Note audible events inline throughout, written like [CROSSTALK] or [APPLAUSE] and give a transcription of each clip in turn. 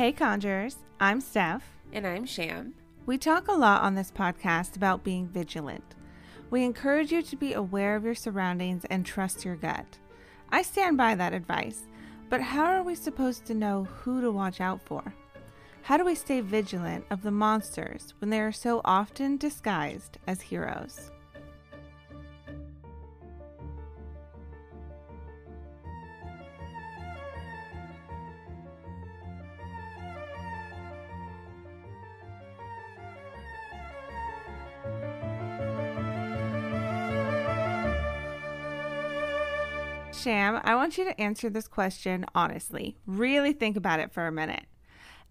Hey, Conjurers. I'm Steph. And I'm Sham. We talk a lot on this podcast about being vigilant. We encourage you to be aware of your surroundings and trust your gut. I stand by that advice, but how are we supposed to know who to watch out for? How do we stay vigilant of the monsters when they are so often disguised as heroes? Sham, I want you to answer this question honestly. Really think about it for a minute.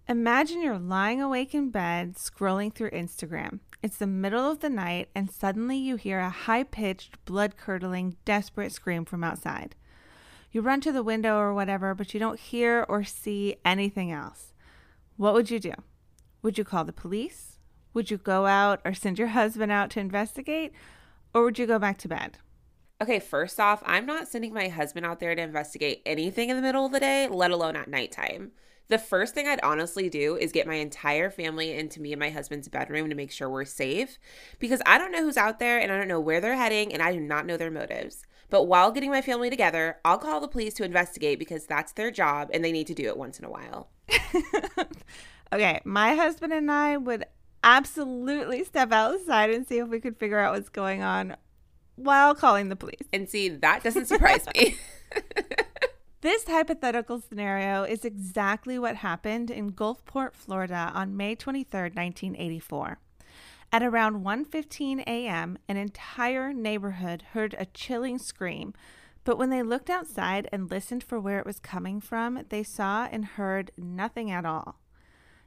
Imagine you're lying awake in bed scrolling through Instagram. It's the middle of the night, and suddenly you hear a high pitched, blood curdling, desperate scream from outside. You run to the window or whatever, but you don't hear or see anything else. What would you do? Would you call the police? Would you go out or send your husband out to investigate? Or would you go back to bed? Okay, first off, I'm not sending my husband out there to investigate anything in the middle of the day, let alone at nighttime. The first thing I'd honestly do is get my entire family into me and my husband's bedroom to make sure we're safe because I don't know who's out there and I don't know where they're heading and I do not know their motives. But while getting my family together, I'll call the police to investigate because that's their job and they need to do it once in a while. [LAUGHS] okay, my husband and I would absolutely step outside and see if we could figure out what's going on while calling the police. And see, that doesn't surprise me. [LAUGHS] [LAUGHS] This hypothetical scenario is exactly what happened in Gulfport, Florida on May 23, 1984. At around 1:15 a.m., an entire neighborhood heard a chilling scream, but when they looked outside and listened for where it was coming from, they saw and heard nothing at all.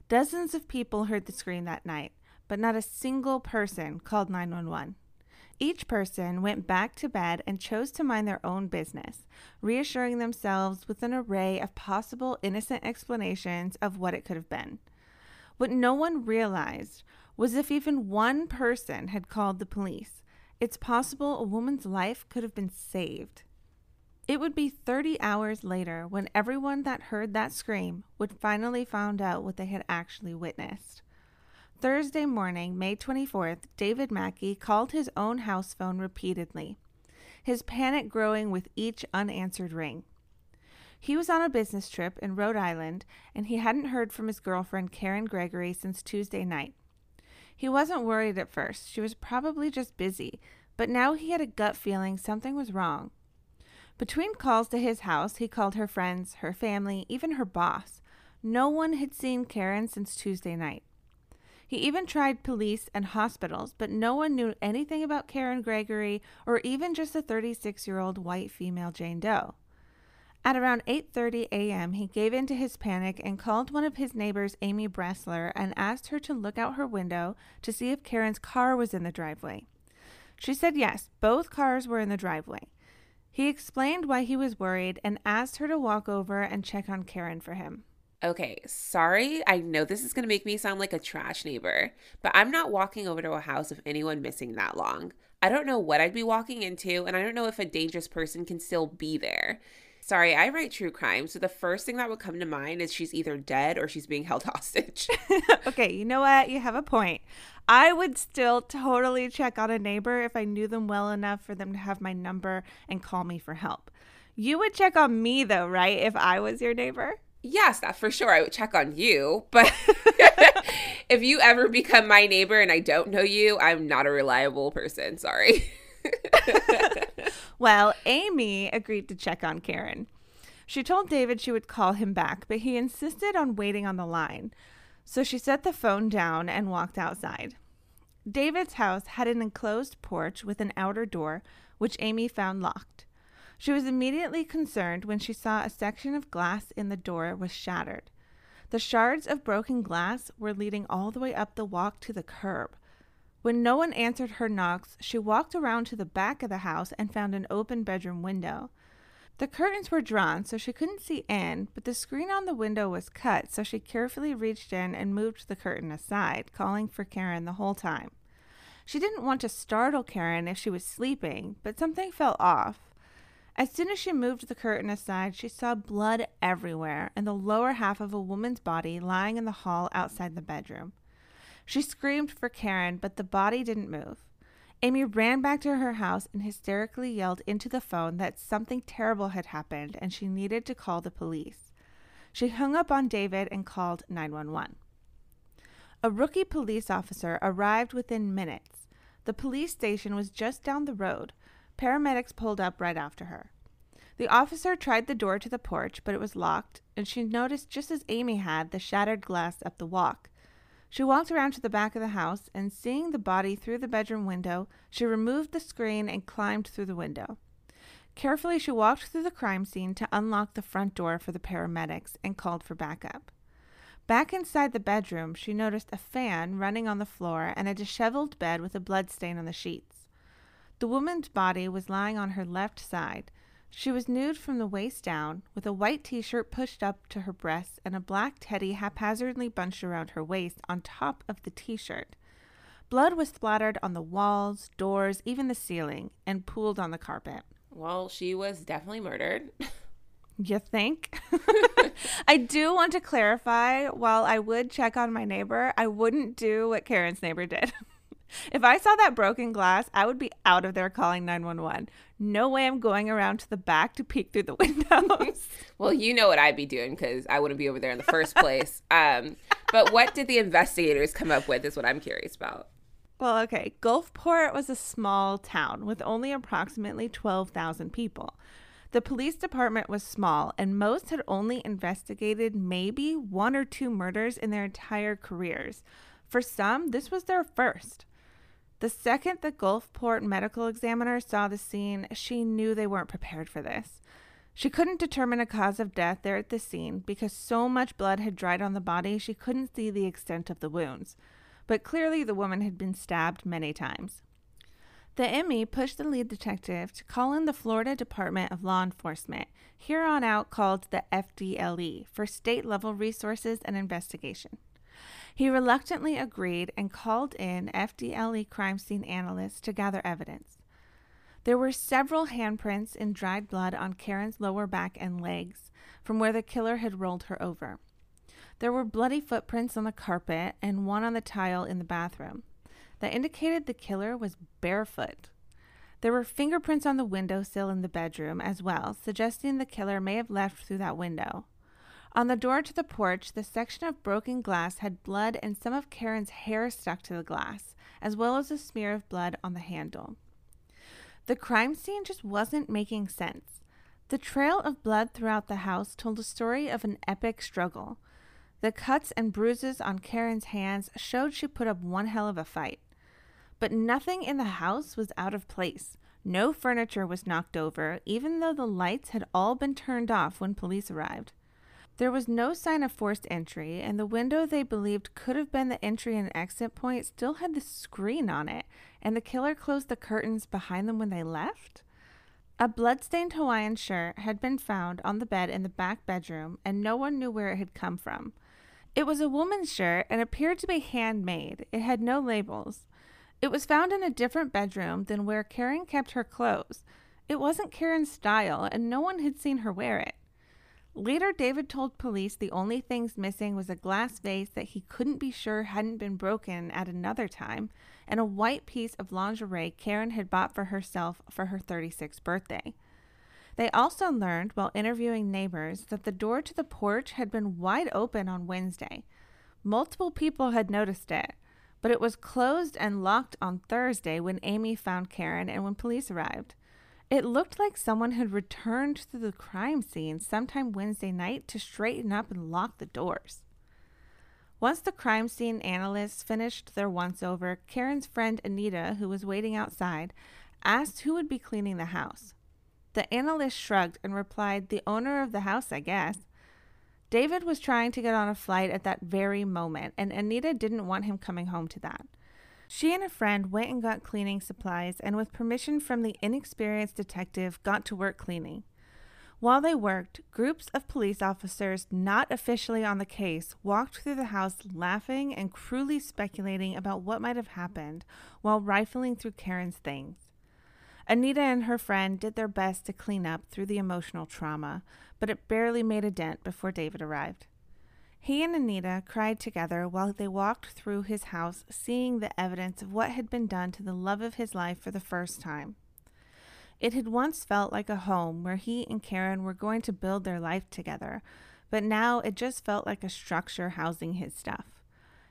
Dozens of people heard the scream that night, but not a single person called 911. Each person went back to bed and chose to mind their own business, reassuring themselves with an array of possible innocent explanations of what it could have been. What no one realized was if even one person had called the police, it's possible a woman's life could have been saved. It would be 30 hours later when everyone that heard that scream would finally find out what they had actually witnessed. Thursday morning, May 24th, David Mackey called his own house phone repeatedly, his panic growing with each unanswered ring. He was on a business trip in Rhode Island and he hadn't heard from his girlfriend Karen Gregory since Tuesday night. He wasn't worried at first, she was probably just busy, but now he had a gut feeling something was wrong. Between calls to his house, he called her friends, her family, even her boss. No one had seen Karen since Tuesday night. He even tried police and hospitals, but no one knew anything about Karen Gregory or even just the 36-year-old white female Jane Doe. At around 8:30 a.m., he gave in to his panic and called one of his neighbors, Amy Bressler, and asked her to look out her window to see if Karen's car was in the driveway. She said yes, both cars were in the driveway. He explained why he was worried and asked her to walk over and check on Karen for him. Okay, sorry. I know this is going to make me sound like a trash neighbor, but I'm not walking over to a house of anyone missing that long. I don't know what I'd be walking into, and I don't know if a dangerous person can still be there. Sorry, I write true crime, so the first thing that would come to mind is she's either dead or she's being held [LAUGHS] hostage. [LAUGHS] okay, you know what? You have a point. I would still totally check on a neighbor if I knew them well enough for them to have my number and call me for help. You would check on me, though, right? If I was your neighbor? Yes, that for sure. I would check on you. But [LAUGHS] [LAUGHS] if you ever become my neighbor and I don't know you, I'm not a reliable person. Sorry. [LAUGHS] well, Amy agreed to check on Karen. She told David she would call him back, but he insisted on waiting on the line. So she set the phone down and walked outside. David's house had an enclosed porch with an outer door, which Amy found locked. She was immediately concerned when she saw a section of glass in the door was shattered. The shards of broken glass were leading all the way up the walk to the curb. When no one answered her knocks, she walked around to the back of the house and found an open bedroom window. The curtains were drawn so she couldn't see in, but the screen on the window was cut, so she carefully reached in and moved the curtain aside, calling for Karen the whole time. She didn't want to startle Karen if she was sleeping, but something felt off. As soon as she moved the curtain aside, she saw blood everywhere and the lower half of a woman's body lying in the hall outside the bedroom. She screamed for Karen, but the body didn't move. Amy ran back to her house and hysterically yelled into the phone that something terrible had happened and she needed to call the police. She hung up on David and called 911. A rookie police officer arrived within minutes. The police station was just down the road. Paramedics pulled up right after her. The officer tried the door to the porch, but it was locked, and she noticed, just as Amy had, the shattered glass up the walk. She walked around to the back of the house, and seeing the body through the bedroom window, she removed the screen and climbed through the window. Carefully, she walked through the crime scene to unlock the front door for the paramedics and called for backup. Back inside the bedroom, she noticed a fan running on the floor and a disheveled bed with a blood stain on the sheets. The woman's body was lying on her left side. She was nude from the waist down, with a white t shirt pushed up to her breasts and a black teddy haphazardly bunched around her waist on top of the t shirt. Blood was splattered on the walls, doors, even the ceiling, and pooled on the carpet. Well, she was definitely murdered. You think? [LAUGHS] [LAUGHS] I do want to clarify while I would check on my neighbor, I wouldn't do what Karen's neighbor did. If I saw that broken glass, I would be out of there calling 911. No way I'm going around to the back to peek through the [LAUGHS] windows. well, you know what I'd be doing because I wouldn't be over there in the first place. [LAUGHS] um, but what did the investigators come up with is what I'm curious about. Well, okay. Gulfport was a small town with only approximately 12,000 people. The police department was small, and most had only investigated maybe one or two murders in their entire careers. For some, this was their first. The second the Gulfport medical examiner saw the scene, she knew they weren't prepared for this. She couldn't determine a cause of death there at the scene because so much blood had dried on the body she couldn't see the extent of the wounds. But clearly, the woman had been stabbed many times. The ME pushed the lead detective to call in the Florida Department of Law Enforcement, here on out called the FDLE, for state level resources and investigation. He reluctantly agreed and called in FDLE crime scene analysts to gather evidence. There were several handprints in dried blood on Karen's lower back and legs from where the killer had rolled her over. There were bloody footprints on the carpet and one on the tile in the bathroom that indicated the killer was barefoot. There were fingerprints on the windowsill in the bedroom as well, suggesting the killer may have left through that window. On the door to the porch, the section of broken glass had blood and some of Karen's hair stuck to the glass, as well as a smear of blood on the handle. The crime scene just wasn't making sense. The trail of blood throughout the house told a story of an epic struggle. The cuts and bruises on Karen's hands showed she put up one hell of a fight. But nothing in the house was out of place. No furniture was knocked over, even though the lights had all been turned off when police arrived. There was no sign of forced entry, and the window they believed could have been the entry and exit point still had the screen on it, and the killer closed the curtains behind them when they left? A bloodstained Hawaiian shirt had been found on the bed in the back bedroom, and no one knew where it had come from. It was a woman's shirt and appeared to be handmade. It had no labels. It was found in a different bedroom than where Karen kept her clothes. It wasn't Karen's style, and no one had seen her wear it. Later, David told police the only things missing was a glass vase that he couldn't be sure hadn't been broken at another time, and a white piece of lingerie Karen had bought for herself for her 36th birthday. They also learned while interviewing neighbors that the door to the porch had been wide open on Wednesday. Multiple people had noticed it but it was closed and locked on Thursday when Amy found Karen and when police arrived. It looked like someone had returned to the crime scene sometime Wednesday night to straighten up and lock the doors. Once the crime scene analysts finished their once over, Karen's friend Anita, who was waiting outside, asked who would be cleaning the house. The analyst shrugged and replied, The owner of the house, I guess. David was trying to get on a flight at that very moment, and Anita didn't want him coming home to that. She and a friend went and got cleaning supplies, and with permission from the inexperienced detective, got to work cleaning. While they worked, groups of police officers not officially on the case walked through the house laughing and cruelly speculating about what might have happened while rifling through Karen's things. Anita and her friend did their best to clean up through the emotional trauma, but it barely made a dent before David arrived. He and Anita cried together while they walked through his house, seeing the evidence of what had been done to the love of his life for the first time. It had once felt like a home where he and Karen were going to build their life together, but now it just felt like a structure housing his stuff.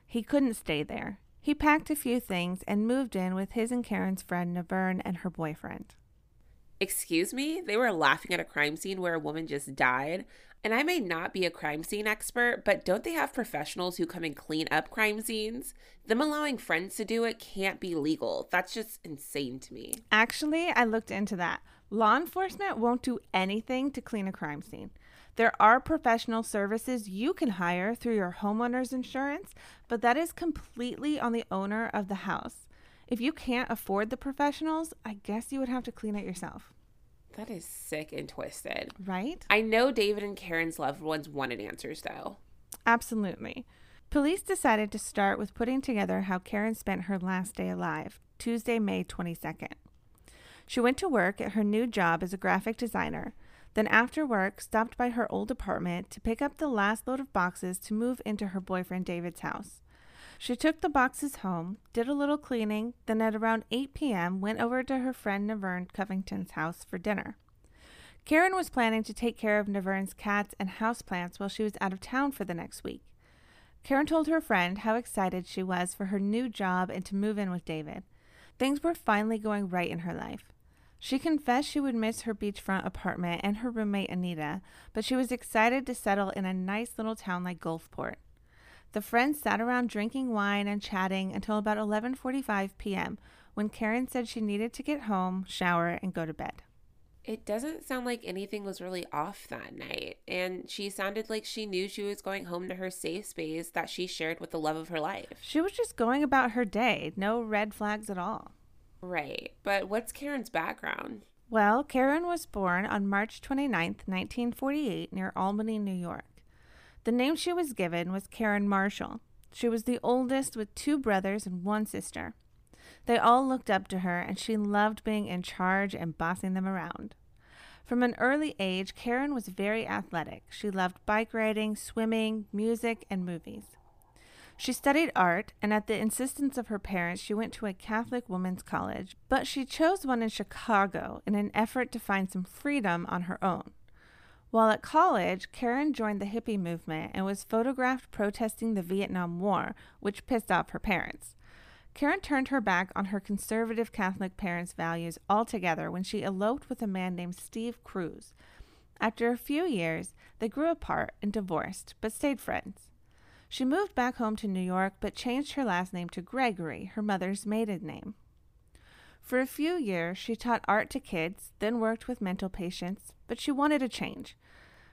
He couldn't stay there. He packed a few things and moved in with his and Karen's friend Naverne and her boyfriend. Excuse me? They were laughing at a crime scene where a woman just died. And I may not be a crime scene expert, but don't they have professionals who come and clean up crime scenes? Them allowing friends to do it can't be legal. That's just insane to me. Actually, I looked into that. Law enforcement won't do anything to clean a crime scene. There are professional services you can hire through your homeowner's insurance, but that is completely on the owner of the house. If you can't afford the professionals, I guess you would have to clean it yourself. That is sick and twisted. Right? I know David and Karen's loved ones wanted answers, though. Absolutely. Police decided to start with putting together how Karen spent her last day alive, Tuesday, May 22nd. She went to work at her new job as a graphic designer, then after work stopped by her old apartment to pick up the last load of boxes to move into her boyfriend David's house. She took the boxes home, did a little cleaning, then at around 8 p.m. went over to her friend Naverne Covington's house for dinner. Karen was planning to take care of Naverne's cats and houseplants while she was out of town for the next week. Karen told her friend how excited she was for her new job and to move in with David. Things were finally going right in her life. She confessed she would miss her beachfront apartment and her roommate Anita, but she was excited to settle in a nice little town like Gulfport. The friends sat around drinking wine and chatting until about 11:45 p.m. when Karen said she needed to get home, shower, and go to bed. It doesn't sound like anything was really off that night, and she sounded like she knew she was going home to her safe space that she shared with the love of her life. She was just going about her day, no red flags at all. Right, but what's Karen's background? Well, Karen was born on March 29, 1948, near Albany, New York. The name she was given was Karen Marshall. She was the oldest with two brothers and one sister. They all looked up to her, and she loved being in charge and bossing them around. From an early age, Karen was very athletic. She loved bike riding, swimming, music, and movies. She studied art, and at the insistence of her parents, she went to a Catholic women's college, but she chose one in Chicago in an effort to find some freedom on her own. While at college, Karen joined the hippie movement and was photographed protesting the Vietnam War, which pissed off her parents. Karen turned her back on her conservative Catholic parents' values altogether when she eloped with a man named Steve Cruz. After a few years, they grew apart and divorced, but stayed friends. She moved back home to New York, but changed her last name to Gregory, her mother's maiden name. For a few years, she taught art to kids, then worked with mental patients, but she wanted a change.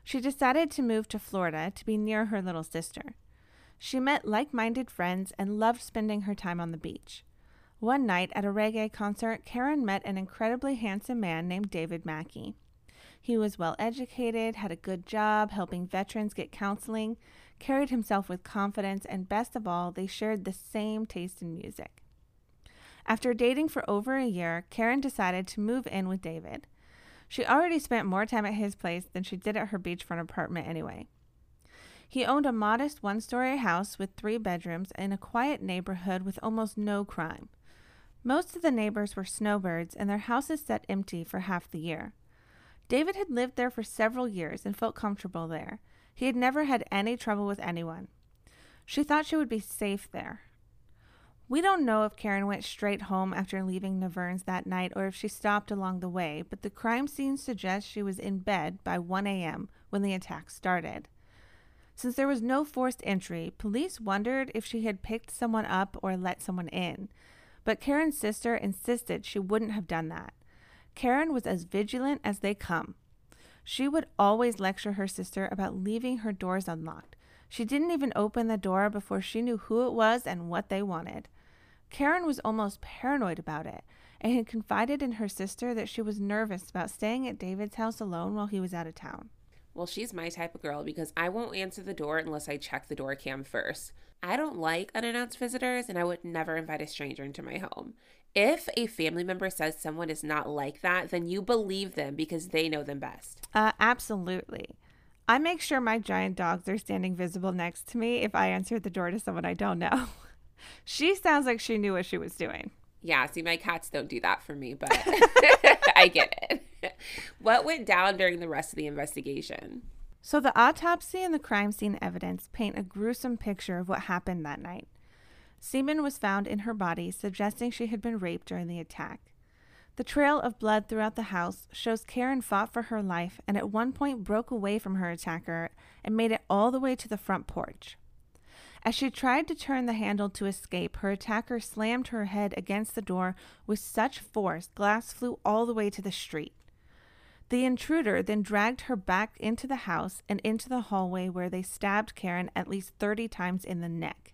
She decided to move to Florida to be near her little sister. She met like minded friends and loved spending her time on the beach. One night at a reggae concert, Karen met an incredibly handsome man named David Mackey. He was well educated, had a good job helping veterans get counseling, carried himself with confidence, and best of all, they shared the same taste in music. After dating for over a year, Karen decided to move in with David. She already spent more time at his place than she did at her beachfront apartment anyway. He owned a modest one story house with three bedrooms in a quiet neighborhood with almost no crime. Most of the neighbors were snowbirds, and their houses sat empty for half the year. David had lived there for several years and felt comfortable there. He had never had any trouble with anyone. She thought she would be safe there. We don't know if Karen went straight home after leaving Naverne's that night or if she stopped along the way, but the crime scene suggests she was in bed by 1 a.m. when the attack started. Since there was no forced entry, police wondered if she had picked someone up or let someone in. But Karen's sister insisted she wouldn't have done that. Karen was as vigilant as they come. She would always lecture her sister about leaving her doors unlocked. She didn't even open the door before she knew who it was and what they wanted. Karen was almost paranoid about it and had confided in her sister that she was nervous about staying at David's house alone while he was out of town. Well, she's my type of girl because I won't answer the door unless I check the door cam first. I don't like unannounced visitors and I would never invite a stranger into my home. If a family member says someone is not like that, then you believe them because they know them best. Uh, absolutely. I make sure my giant dogs are standing visible next to me if I answer the door to someone I don't know. [LAUGHS] she sounds like she knew what she was doing. Yeah, see, my cats don't do that for me, but [LAUGHS] [LAUGHS] I get it. What went down during the rest of the investigation? So, the autopsy and the crime scene evidence paint a gruesome picture of what happened that night. Semen was found in her body, suggesting she had been raped during the attack. The trail of blood throughout the house shows Karen fought for her life and at one point broke away from her attacker and made it all the way to the front porch. As she tried to turn the handle to escape, her attacker slammed her head against the door with such force glass flew all the way to the street. The intruder then dragged her back into the house and into the hallway where they stabbed Karen at least 30 times in the neck.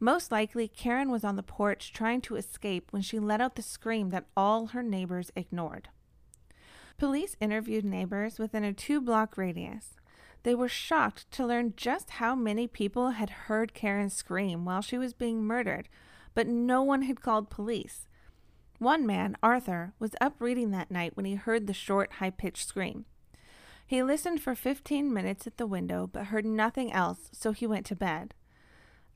Most likely, Karen was on the porch trying to escape when she let out the scream that all her neighbors ignored. Police interviewed neighbors within a two block radius. They were shocked to learn just how many people had heard Karen scream while she was being murdered, but no one had called police. One man, Arthur, was up reading that night when he heard the short, high pitched scream. He listened for 15 minutes at the window but heard nothing else, so he went to bed.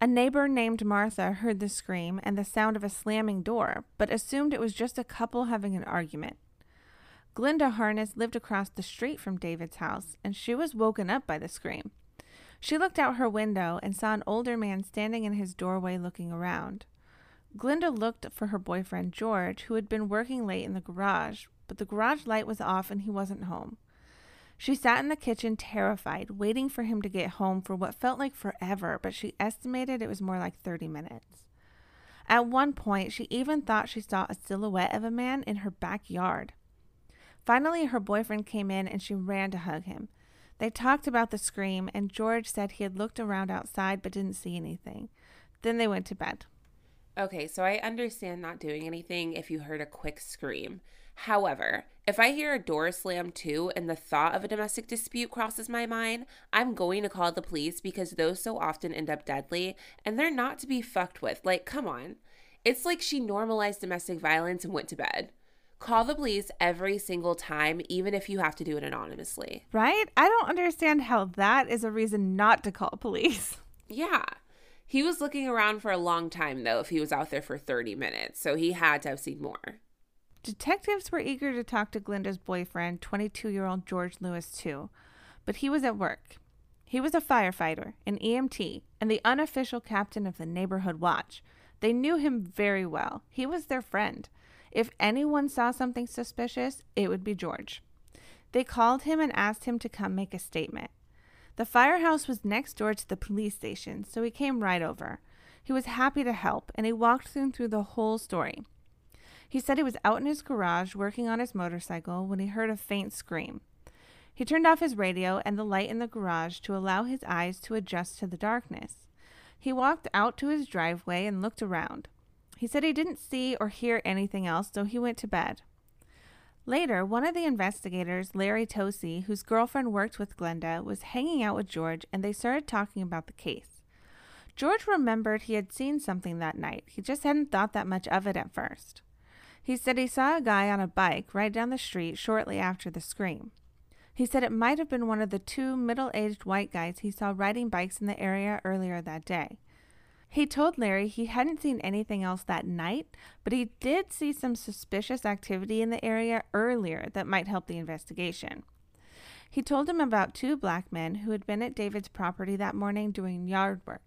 A neighbor named Martha heard the scream and the sound of a slamming door, but assumed it was just a couple having an argument. Glinda Harness lived across the street from David's house, and she was woken up by the scream. She looked out her window and saw an older man standing in his doorway looking around. Glinda looked for her boyfriend George, who had been working late in the garage, but the garage light was off and he wasn't home. She sat in the kitchen terrified, waiting for him to get home for what felt like forever, but she estimated it was more like 30 minutes. At one point, she even thought she saw a silhouette of a man in her backyard. Finally, her boyfriend came in and she ran to hug him. They talked about the scream, and George said he had looked around outside but didn't see anything. Then they went to bed. Okay, so I understand not doing anything if you heard a quick scream. However, if I hear a door slam too and the thought of a domestic dispute crosses my mind, I'm going to call the police because those so often end up deadly and they're not to be fucked with. Like, come on. It's like she normalized domestic violence and went to bed. Call the police every single time, even if you have to do it anonymously. Right? I don't understand how that is a reason not to call police. [LAUGHS] Yeah. He was looking around for a long time, though, if he was out there for 30 minutes, so he had to have seen more. Detectives were eager to talk to Glinda's boyfriend, 22 year old George Lewis, too, but he was at work. He was a firefighter, an EMT, and the unofficial captain of the neighborhood watch. They knew him very well. He was their friend. If anyone saw something suspicious, it would be George. They called him and asked him to come make a statement. The firehouse was next door to the police station, so he came right over. He was happy to help, and he walked them through the whole story. He said he was out in his garage working on his motorcycle when he heard a faint scream. He turned off his radio and the light in the garage to allow his eyes to adjust to the darkness. He walked out to his driveway and looked around. He said he didn't see or hear anything else, so he went to bed. Later, one of the investigators, Larry Tosi, whose girlfriend worked with Glinda, was hanging out with George and they started talking about the case. George remembered he had seen something that night. He just hadn't thought that much of it at first. He said he saw a guy on a bike right down the street shortly after the scream. He said it might have been one of the two middle aged white guys he saw riding bikes in the area earlier that day. He told Larry he hadn't seen anything else that night, but he did see some suspicious activity in the area earlier that might help the investigation. He told him about two black men who had been at David's property that morning doing yard work.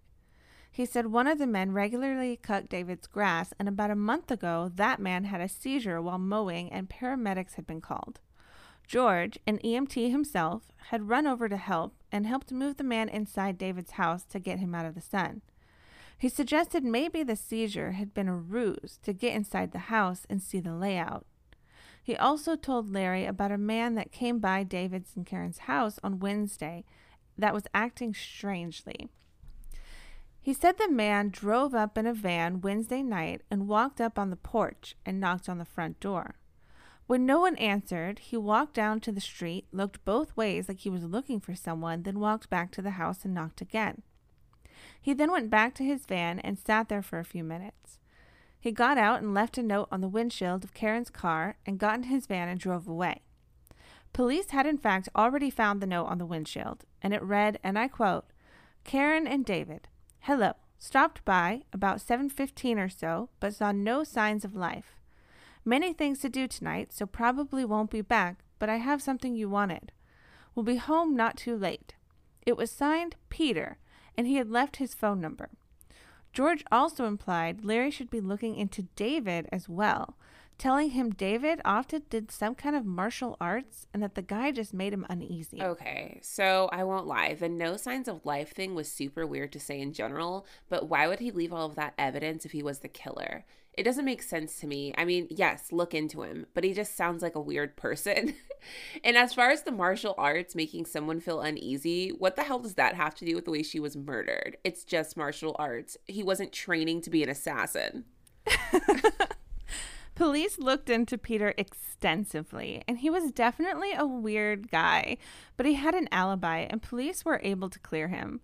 He said one of the men regularly cut David's grass, and about a month ago, that man had a seizure while mowing, and paramedics had been called. George, an EMT himself, had run over to help and helped move the man inside David's house to get him out of the sun. He suggested maybe the seizure had been a ruse to get inside the house and see the layout. He also told Larry about a man that came by David's and Karen's house on Wednesday that was acting strangely. He said the man drove up in a van Wednesday night and walked up on the porch and knocked on the front door. When no one answered, he walked down to the street, looked both ways like he was looking for someone, then walked back to the house and knocked again. He then went back to his van and sat there for a few minutes. He got out and left a note on the windshield of Karen's car and got in his van and drove away. Police had in fact already found the note on the windshield, and it read, and I quote, Karen and David, hello, stopped by about 7:15 or so, but saw no signs of life. Many things to do tonight, so probably won't be back, but I have something you wanted. Will be home not too late. It was signed Peter, and he had left his phone number. George also implied Larry should be looking into David as well, telling him David often did some kind of martial arts and that the guy just made him uneasy. Okay, so I won't lie. The no signs of life thing was super weird to say in general, but why would he leave all of that evidence if he was the killer? It doesn't make sense to me. I mean, yes, look into him, but he just sounds like a weird person. [LAUGHS] and as far as the martial arts making someone feel uneasy, what the hell does that have to do with the way she was murdered? It's just martial arts. He wasn't training to be an assassin. [LAUGHS] Police looked into Peter extensively, and he was definitely a weird guy, but he had an alibi, and police were able to clear him.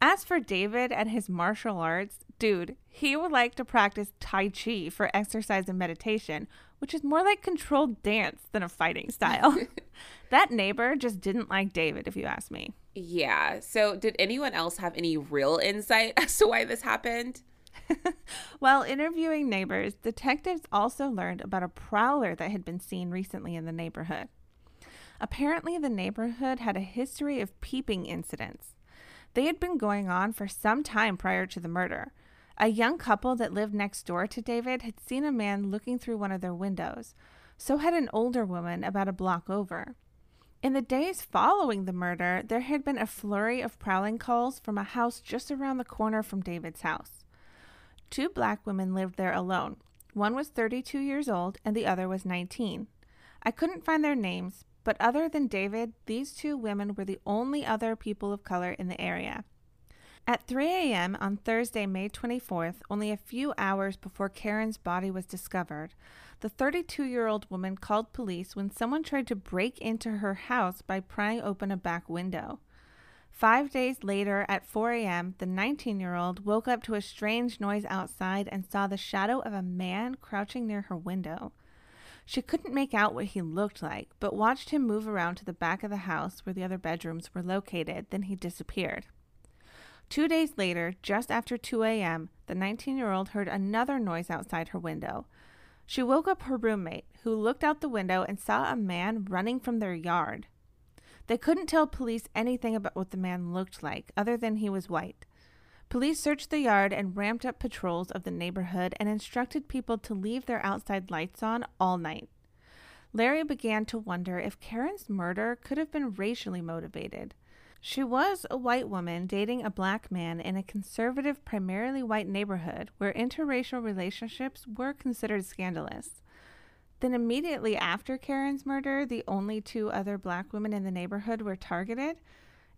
As for David and his martial arts, dude, he would like to practice Tai Chi for exercise and meditation, which is more like controlled dance than a fighting style. [LAUGHS] [LAUGHS] that neighbor just didn't like David, if you ask me. Yeah. So, did anyone else have any real insight [LAUGHS] as to why this happened? While interviewing neighbors, detectives also learned about a prowler that had been seen recently in the neighborhood. Apparently, the neighborhood had a history of peeping incidents. They had been going on for some time prior to the murder. A young couple that lived next door to David had seen a man looking through one of their windows. So had an older woman about a block over. In the days following the murder, there had been a flurry of prowling calls from a house just around the corner from David's house. Two black women lived there alone. One was 32 years old and the other was 19. I couldn't find their names, but other than David, these two women were the only other people of color in the area. At 3 a.m. on Thursday, May 24th, only a few hours before Karen's body was discovered, the 32 year old woman called police when someone tried to break into her house by prying open a back window. Five days later, at 4 a.m., the 19 year old woke up to a strange noise outside and saw the shadow of a man crouching near her window. She couldn't make out what he looked like, but watched him move around to the back of the house where the other bedrooms were located, then he disappeared. Two days later, just after 2 a.m., the 19 year old heard another noise outside her window. She woke up her roommate, who looked out the window and saw a man running from their yard. They couldn't tell police anything about what the man looked like, other than he was white. Police searched the yard and ramped up patrols of the neighborhood and instructed people to leave their outside lights on all night. Larry began to wonder if Karen's murder could have been racially motivated. She was a white woman dating a black man in a conservative, primarily white neighborhood where interracial relationships were considered scandalous. Then, immediately after Karen's murder, the only two other black women in the neighborhood were targeted.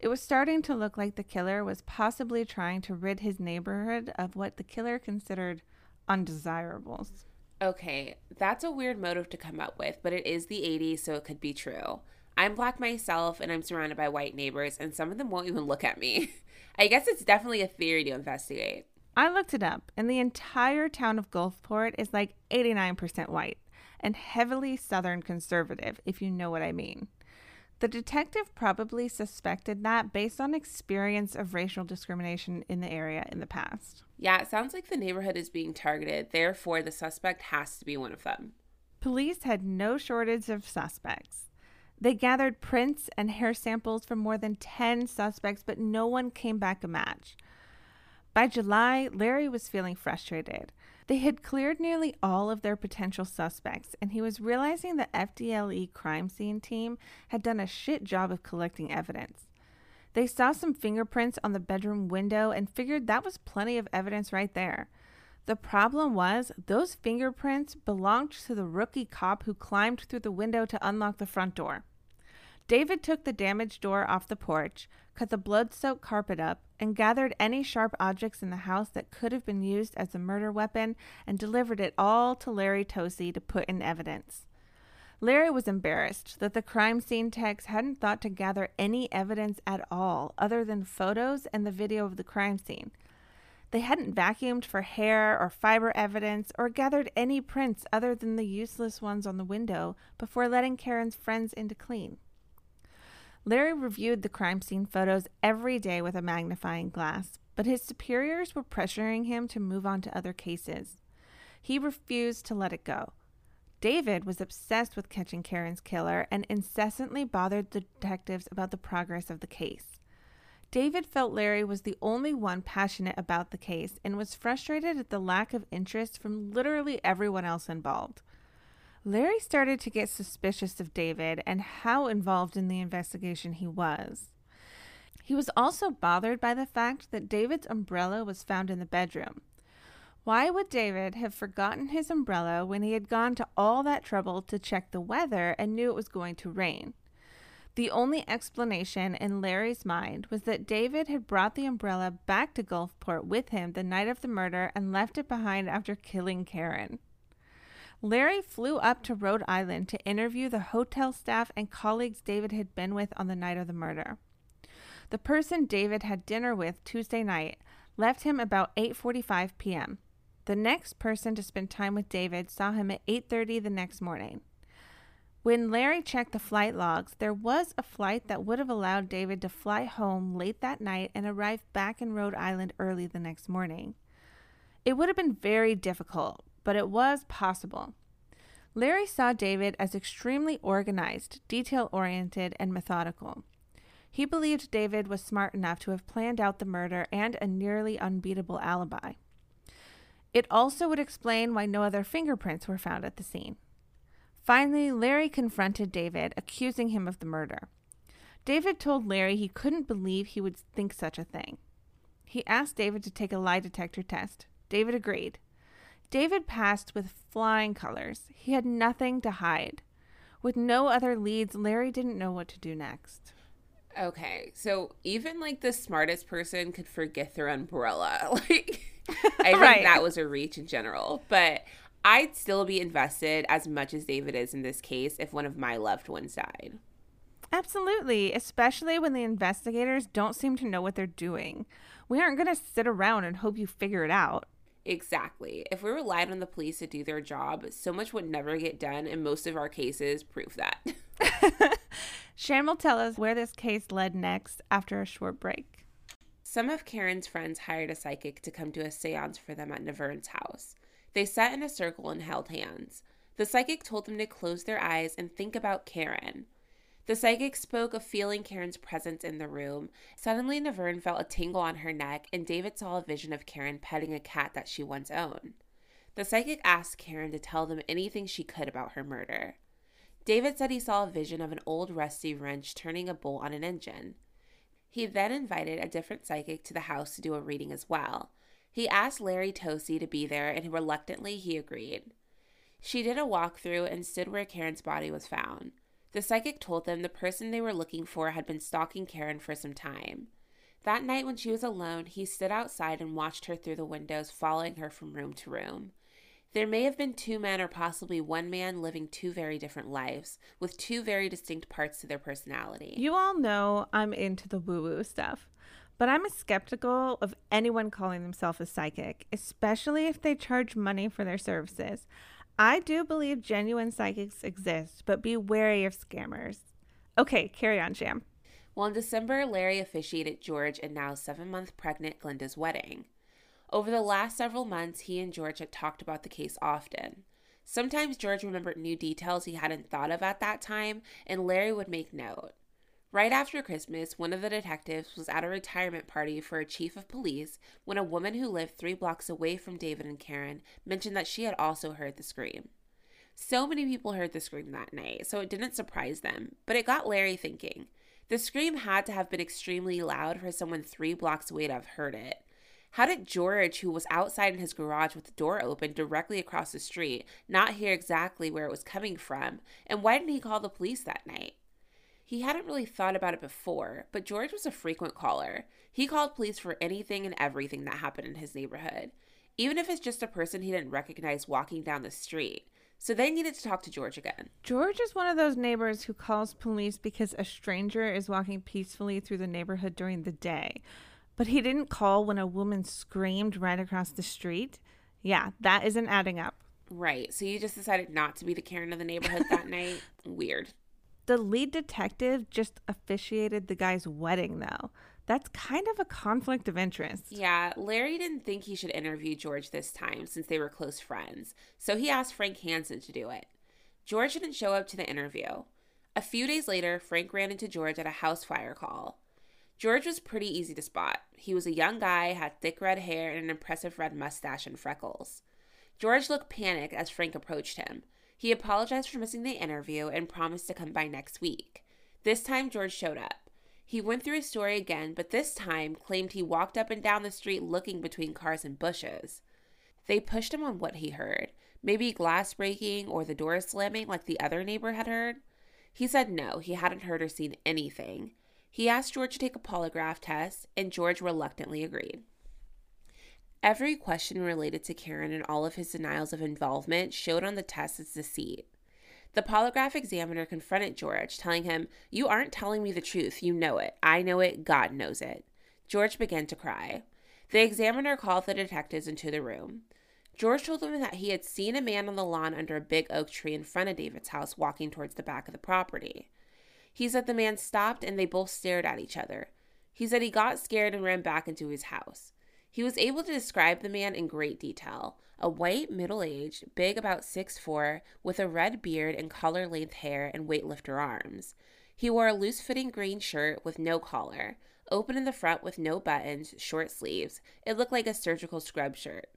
It was starting to look like the killer was possibly trying to rid his neighborhood of what the killer considered undesirables. Okay, that's a weird motive to come up with, but it is the 80s, so it could be true. I'm black myself and I'm surrounded by white neighbors, and some of them won't even look at me. [LAUGHS] I guess it's definitely a theory to investigate. I looked it up, and the entire town of Gulfport is like 89% white and heavily Southern conservative, if you know what I mean. The detective probably suspected that based on experience of racial discrimination in the area in the past. Yeah, it sounds like the neighborhood is being targeted, therefore, the suspect has to be one of them. Police had no shortage of suspects. They gathered prints and hair samples from more than 10 suspects, but no one came back a match. By July, Larry was feeling frustrated. They had cleared nearly all of their potential suspects, and he was realizing the FDLE crime scene team had done a shit job of collecting evidence. They saw some fingerprints on the bedroom window and figured that was plenty of evidence right there. The problem was, those fingerprints belonged to the rookie cop who climbed through the window to unlock the front door. David took the damaged door off the porch, cut the blood soaked carpet up, and gathered any sharp objects in the house that could have been used as a murder weapon and delivered it all to Larry Tosi to put in evidence. Larry was embarrassed that the crime scene techs hadn't thought to gather any evidence at all other than photos and the video of the crime scene. They hadn't vacuumed for hair or fiber evidence or gathered any prints other than the useless ones on the window before letting Karen's friends in to clean. Larry reviewed the crime scene photos every day with a magnifying glass, but his superiors were pressuring him to move on to other cases. He refused to let it go. David was obsessed with catching Karen's killer and incessantly bothered the detectives about the progress of the case. David felt Larry was the only one passionate about the case and was frustrated at the lack of interest from literally everyone else involved. Larry started to get suspicious of David and how involved in the investigation he was. He was also bothered by the fact that David's umbrella was found in the bedroom. Why would David have forgotten his umbrella when he had gone to all that trouble to check the weather and knew it was going to rain? The only explanation in Larry's mind was that David had brought the umbrella back to Gulfport with him the night of the murder and left it behind after killing Karen. Larry flew up to Rhode Island to interview the hotel staff and colleagues David had been with on the night of the murder. The person David had dinner with Tuesday night left him about 8:45 p.m. The next person to spend time with David saw him at 8:30 the next morning. When Larry checked the flight logs, there was a flight that would have allowed David to fly home late that night and arrive back in Rhode Island early the next morning. It would have been very difficult, but it was possible. Larry saw David as extremely organized, detail oriented, and methodical. He believed David was smart enough to have planned out the murder and a nearly unbeatable alibi. It also would explain why no other fingerprints were found at the scene. Finally, Larry confronted David, accusing him of the murder. David told Larry he couldn't believe he would think such a thing. He asked David to take a lie detector test. David agreed. David passed with flying colors. He had nothing to hide. With no other leads, Larry didn't know what to do next. Okay, so even like the smartest person could forget their umbrella. [LAUGHS] Like, I think [LAUGHS] Right. that was a reach in general. But I'd still be invested as much as David is in this case if one of my loved ones died. Absolutely, especially when the investigators don't seem to know what they're doing. We aren't going to sit around and hope you figure it out. Exactly. If we relied on the police to do their job, so much would never get done, and most of our cases prove that. [LAUGHS] Shan will tell us where this case led next after a short break. Some of Karen's friends hired a psychic to come to a seance for them at Naverne's house. They sat in a circle and held hands. The psychic told them to close their eyes and think about Karen. The psychic spoke of feeling Karen's presence in the room. Suddenly, Naverne felt a tingle on her neck, and David saw a vision of Karen petting a cat that she once owned. The psychic asked Karen to tell them anything she could about her murder. David said he saw a vision of an old rusty wrench turning a bolt on an engine. He then invited a different psychic to the house to do a reading as well. He asked Larry Tosi to be there, and reluctantly he agreed. She did a walkthrough and stood where Karen's body was found. The psychic told them the person they were looking for had been stalking Karen for some time. That night, when she was alone, he stood outside and watched her through the windows, following her from room to room. There may have been two men, or possibly one man, living two very different lives, with two very distinct parts to their personality. You all know I'm into the woo woo stuff, but I'm skeptical of anyone calling themselves a psychic, especially if they charge money for their services. I do believe genuine psychics exist, but be wary of scammers. Okay, carry on, Jam. Well, in December, Larry officiated George and now seven month pregnant Glinda's wedding. Over the last several months, he and George had talked about the case often. Sometimes George remembered new details he hadn't thought of at that time, and Larry would make note. Right after Christmas, one of the detectives was at a retirement party for a chief of police when a woman who lived three blocks away from David and Karen mentioned that she had also heard the scream. So many people heard the scream that night, so it didn't surprise them, but it got Larry thinking. The scream had to have been extremely loud for someone three blocks away to have heard it. How did George, who was outside in his garage with the door open directly across the street, not hear exactly where it was coming from? And why didn't he call the police that night? He hadn't really thought about it before, but George was a frequent caller. He called police for anything and everything that happened in his neighborhood, even if it's just a person he didn't recognize walking down the street. So they needed to talk to George again. George is one of those neighbors who calls police because a stranger is walking peacefully through the neighborhood during the day. but he didn't call when a woman screamed right across the street. Yeah, that isn't adding up. Right. So you just decided not to be the Karen of the neighborhood that [LAUGHS] night? Weird. The lead detective just officiated the guy's wedding, though. That's kind of a conflict of interest. Yeah, Larry didn't think he should interview George this time since they were close friends, so he asked Frank Hansen to do it. George didn't show up to the interview. A few days later, Frank ran into George at a house fire call. George was pretty easy to spot. He was a young guy, had thick red hair, and an impressive red mustache and freckles. George looked panicked as Frank approached him. He apologized for missing the interview and promised to come by next week. This time, George showed up. He went through his story again, but this time claimed he walked up and down the street looking between cars and bushes. They pushed him on what he heard maybe glass breaking or the door slamming like the other neighbor had heard. He said no, he hadn't heard or seen anything. He asked George to take a polygraph test, and George reluctantly agreed. Every question related to Karen and all of his denials of involvement showed on the test as deceit. The polygraph examiner confronted George, telling him, You aren't telling me the truth. You know it. I know it. God knows it. George began to cry. The examiner called the detectives into the room. George told them that he had seen a man on the lawn under a big oak tree in front of David's house walking towards the back of the property. He said the man stopped and they both stared at each other. He said he got scared and ran back into his house. He was able to describe the man in great detail a white, middle aged, big about six four, with a red beard and collar length hair and weightlifter arms. He wore a loose fitting green shirt with no collar, open in the front with no buttons, short sleeves. It looked like a surgical scrub shirt.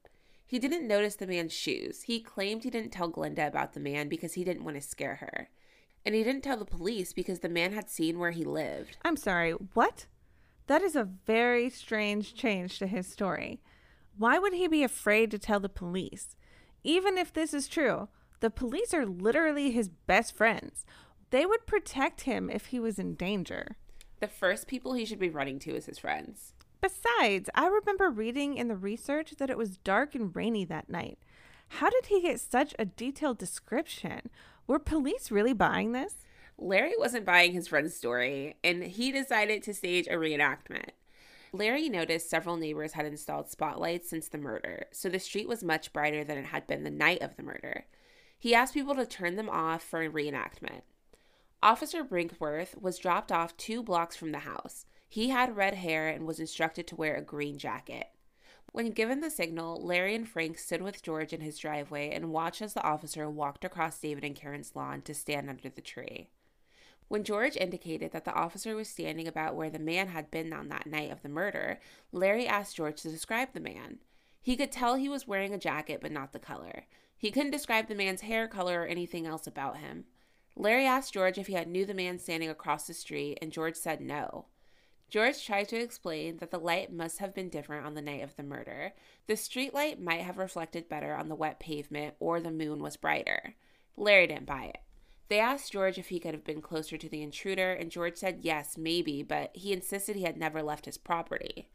He didn't notice the man's shoes. He claimed he didn't tell Glinda about the man because he didn't want to scare her. And he didn't tell the police because the man had seen where he lived. I'm sorry, what? That is a very strange change to his story. Why would he be afraid to tell the police? Even if this is true, the police are literally his best friends. They would protect him if he was in danger. The first people he should be running to is his friends. Besides, I remember reading in the research that it was dark and rainy that night. How did he get such a detailed description? Were police really buying this? Larry wasn't buying his friend's story, and he decided to stage a reenactment. Larry noticed several neighbors had installed spotlights since the murder, so the street was much brighter than it had been the night of the murder. He asked people to turn them off for a reenactment. Officer Brinkworth was dropped off two blocks from the house. He had red hair and was instructed to wear a green jacket. When given the signal, Larry and Frank stood with George in his driveway and watched as the officer walked across David and Karen's lawn to stand under the tree. When George indicated that the officer was standing about where the man had been on that night of the murder, Larry asked George to describe the man. He could tell he was wearing a jacket, but not the color. He couldn't describe the man's hair color or anything else about him. Larry asked George if he had knew the man standing across the street, and George said no. George tried to explain that the light must have been different on the night of the murder. The street light might have reflected better on the wet pavement, or the moon was brighter. Larry didn't buy it. They asked George if he could have been closer to the intruder, and George said yes, maybe, but he insisted he had never left his property.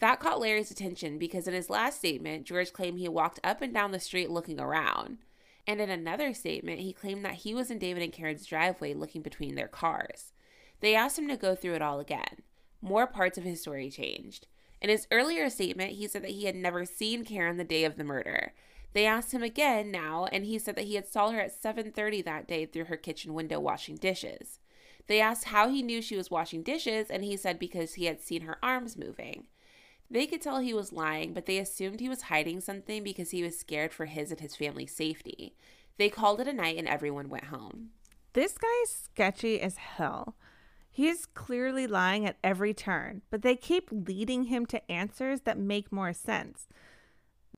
That caught Larry's attention because in his last statement, George claimed he walked up and down the street looking around. And in another statement, he claimed that he was in David and Karen's driveway looking between their cars. They asked him to go through it all again. More parts of his story changed. In his earlier statement, he said that he had never seen Karen the day of the murder. They asked him again now, and he said that he had saw her at 7:30 that day through her kitchen window washing dishes. They asked how he knew she was washing dishes, and he said because he had seen her arms moving. They could tell he was lying, but they assumed he was hiding something because he was scared for his and his family's safety. They called it a night and everyone went home. This guy is sketchy as hell. He is clearly lying at every turn, but they keep leading him to answers that make more sense.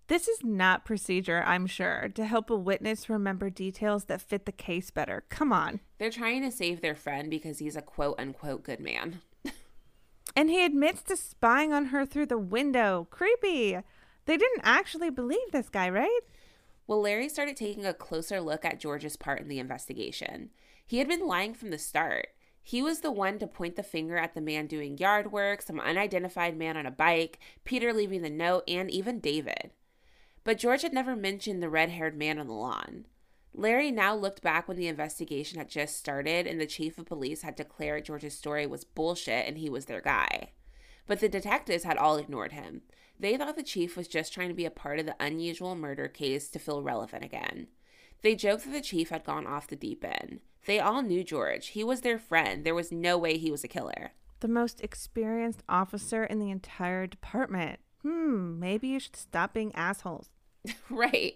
This is not procedure, I'm sure, to help a witness remember details that fit the case better. Come on. They're trying to save their friend because he's a quote unquote good man. [LAUGHS] and he admits to spying on her through the window. Creepy. They didn't actually believe this guy, right? Well, Larry started taking a closer look at George's part in the investigation. He had been lying from the start. He was the one to point the finger at the man doing yard work, some unidentified man on a bike, Peter leaving the note, and even David. But George had never mentioned the red haired man on the lawn. Larry now looked back when the investigation had just started and the chief of police had declared George's story was bullshit and he was their guy. but the detectives had all ignored him. They thought the chief was just trying to be a part of the unusual murder case to feel relevant again. They joked that the chief had gone off the deep end. They all knew George. He was their friend. There was no way he was a killer. The most experienced officer in the entire department. Hmm, maybe you should stop being assholes. [LAUGHS] right.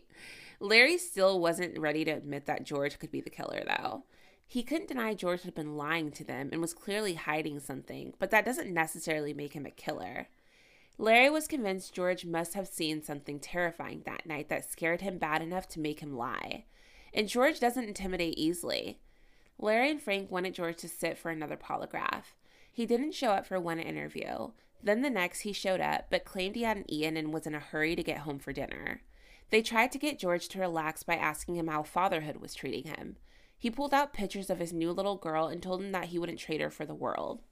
Larry still wasn't ready to admit that George could be the killer, though. He couldn't deny George had been lying to them and was clearly hiding something, but that doesn't necessarily make him a killer. Larry was convinced George must have seen something terrifying that night that scared him bad enough to make him lie. And George doesn't intimidate easily. Larry and Frank wanted George to sit for another polygraph. He didn't show up for one interview. Then the next, he showed up, but claimed he hadn't eaten and was in a hurry to get home for dinner. They tried to get George to relax by asking him how fatherhood was treating him. He pulled out pictures of his new little girl and told him that he wouldn't trade her for the world.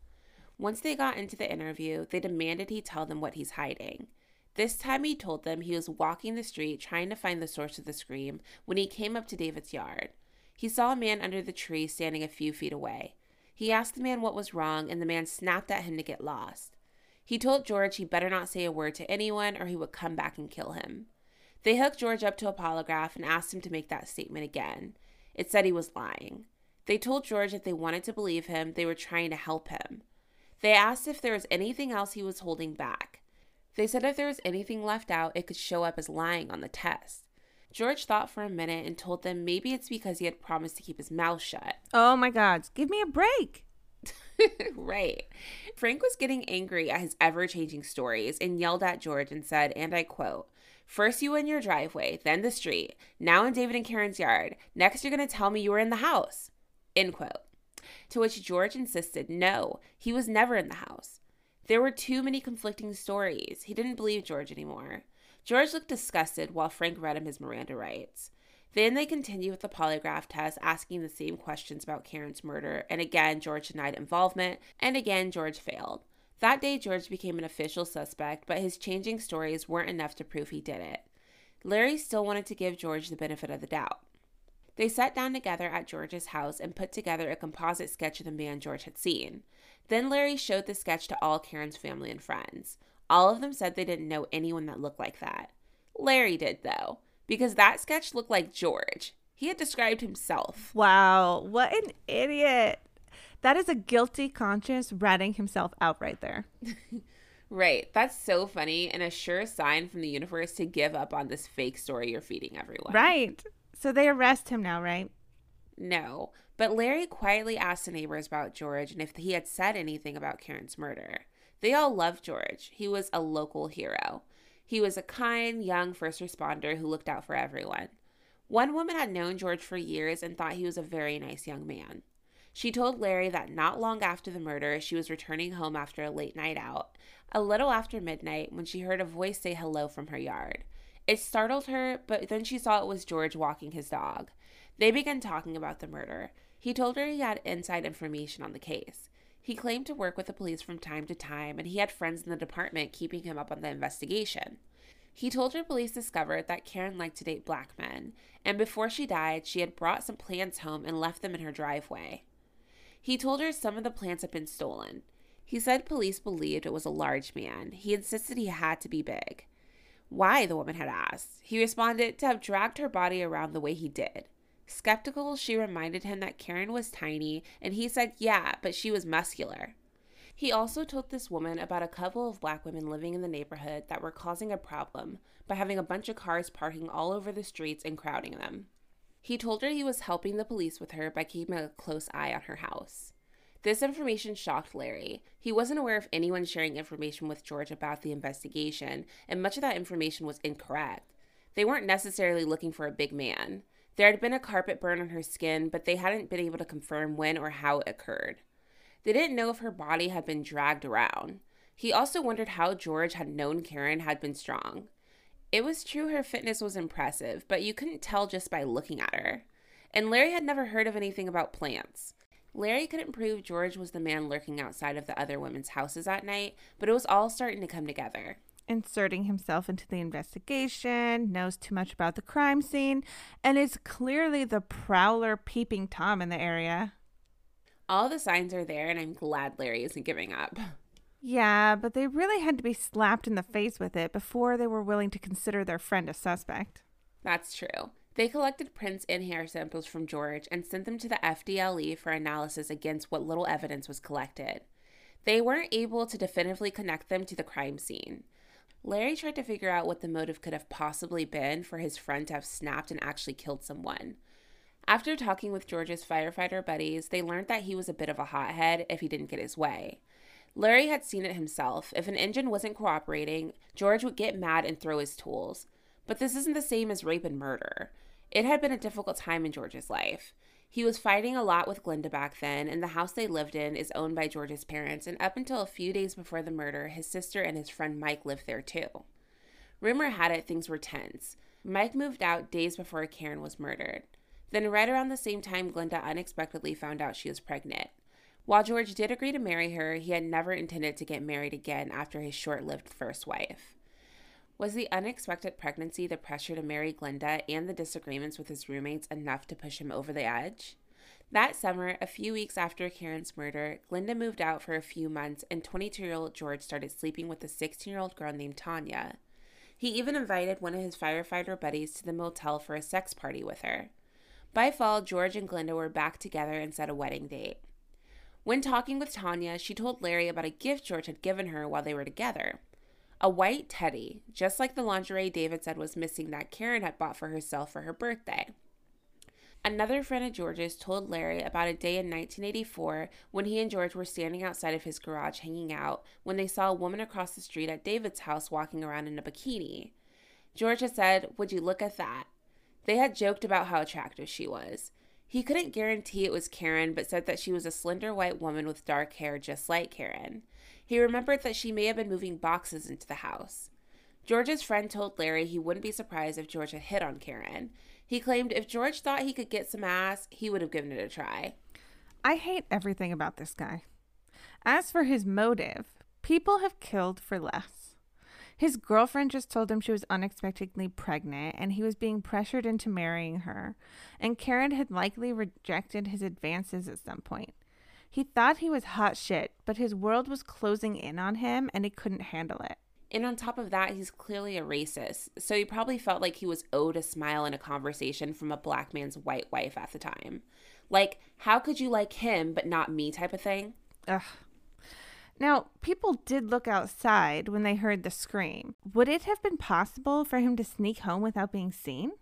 Once they got into the interview, they demanded he tell them what he's hiding. This time he told them he was walking the street trying to find the source of the scream when he came up to David's yard. He saw a man under the tree standing a few feet away. He asked the man what was wrong, and the man snapped at him to get lost. He told George he better not say a word to anyone or he would come back and kill him. They hooked George up to a polygraph and asked him to make that statement again. It said he was lying. They told George if they wanted to believe him, they were trying to help him. They asked if there was anything else he was holding back. They said if there was anything left out, it could show up as lying on the test. George thought for a minute and told them maybe it's because he had promised to keep his mouth shut. Oh my God, give me a break. [LAUGHS] right. Frank was getting angry at his ever changing stories and yelled at George and said, and I quote, First, you in your driveway, then the street, now in David and Karen's yard. Next, you're going to tell me you were in the house. End quote. To which George insisted no, he was never in the house. There were too many conflicting stories. He didn't believe George anymore. George looked disgusted while Frank read him his Miranda rights. Then they continued with the polygraph test, asking the same questions about Karen's murder, and again, George denied involvement, and again, George failed. That day, George became an official suspect, but his changing stories weren't enough to prove he did it. Larry still wanted to give George the benefit of the doubt. They sat down together at George's house and put together a composite sketch of the man George had seen. Then Larry showed the sketch to all Karen's family and friends. All of them said they didn't know anyone that looked like that. Larry did, though, because that sketch looked like George. He had described himself. Wow, what an idiot. That is a guilty conscience ratting himself out right there. [LAUGHS] right. That's so funny and a sure sign from the universe to give up on this fake story you're feeding everyone. Right. So they arrest him now, right? No. But Larry quietly asked the neighbors about George and if he had said anything about Karen's murder. They all loved George. He was a local hero. He was a kind, young first responder who looked out for everyone. One woman had known George for years and thought he was a very nice young man. She told Larry that not long after the murder, she was returning home after a late night out, a little after midnight, when she heard a voice say hello from her yard. It startled her, but then she saw it was George walking his dog. They began talking about the murder. He told her he had inside information on the case. He claimed to work with the police from time to time, and he had friends in the department keeping him up on the investigation. He told her police discovered that Karen liked to date black men, and before she died, she had brought some plants home and left them in her driveway. He told her some of the plants had been stolen. He said police believed it was a large man. He insisted he had to be big. Why, the woman had asked. He responded to have dragged her body around the way he did. Skeptical, she reminded him that Karen was tiny, and he said, yeah, but she was muscular. He also told this woman about a couple of black women living in the neighborhood that were causing a problem by having a bunch of cars parking all over the streets and crowding them. He told her he was helping the police with her by keeping a close eye on her house. This information shocked Larry. He wasn't aware of anyone sharing information with George about the investigation, and much of that information was incorrect. They weren't necessarily looking for a big man. There had been a carpet burn on her skin, but they hadn't been able to confirm when or how it occurred. They didn't know if her body had been dragged around. He also wondered how George had known Karen had been strong. It was true her fitness was impressive, but you couldn't tell just by looking at her. And Larry had never heard of anything about plants. Larry couldn't prove George was the man lurking outside of the other women's houses at night, but it was all starting to come together. Inserting himself into the investigation, knows too much about the crime scene, and is clearly the prowler peeping Tom in the area. All the signs are there, and I'm glad Larry isn't giving up. Yeah, but they really had to be slapped in the face with it before they were willing to consider their friend a suspect. That's true. They collected prints and hair samples from George and sent them to the FDLE for analysis against what little evidence was collected. They weren't able to definitively connect them to the crime scene. Larry tried to figure out what the motive could have possibly been for his friend to have snapped and actually killed someone. After talking with George's firefighter buddies, they learned that he was a bit of a hothead if he didn't get his way. Larry had seen it himself. If an engine wasn't cooperating, George would get mad and throw his tools. But this isn't the same as rape and murder. It had been a difficult time in George's life. He was fighting a lot with Glinda back then, and the house they lived in is owned by George's parents, and up until a few days before the murder, his sister and his friend Mike lived there too. Rumor had it things were tense. Mike moved out days before Karen was murdered. Then, right around the same time, Glinda unexpectedly found out she was pregnant. While George did agree to marry her, he had never intended to get married again after his short lived first wife. Was the unexpected pregnancy, the pressure to marry Glinda, and the disagreements with his roommates enough to push him over the edge? That summer, a few weeks after Karen's murder, Glinda moved out for a few months, and 22 year old George started sleeping with a 16 year old girl named Tanya. He even invited one of his firefighter buddies to the motel for a sex party with her. By fall, George and Glinda were back together and set a wedding date. When talking with Tanya, she told Larry about a gift George had given her while they were together. A white teddy, just like the lingerie David said was missing that Karen had bought for herself for her birthday. Another friend of George's told Larry about a day in 1984 when he and George were standing outside of his garage hanging out when they saw a woman across the street at David's house walking around in a bikini. George had said, Would you look at that? They had joked about how attractive she was. He couldn't guarantee it was Karen, but said that she was a slender white woman with dark hair just like Karen. He remembered that she may have been moving boxes into the house. George's friend told Larry he wouldn't be surprised if George had hit on Karen. He claimed if George thought he could get some ass, he would have given it a try. I hate everything about this guy. As for his motive, people have killed for less. His girlfriend just told him she was unexpectedly pregnant and he was being pressured into marrying her, and Karen had likely rejected his advances at some point. He thought he was hot shit, but his world was closing in on him and he couldn't handle it. And on top of that, he's clearly a racist, so he probably felt like he was owed a smile in a conversation from a black man's white wife at the time. Like, how could you like him but not me type of thing? Ugh. Now, people did look outside when they heard the scream. Would it have been possible for him to sneak home without being seen?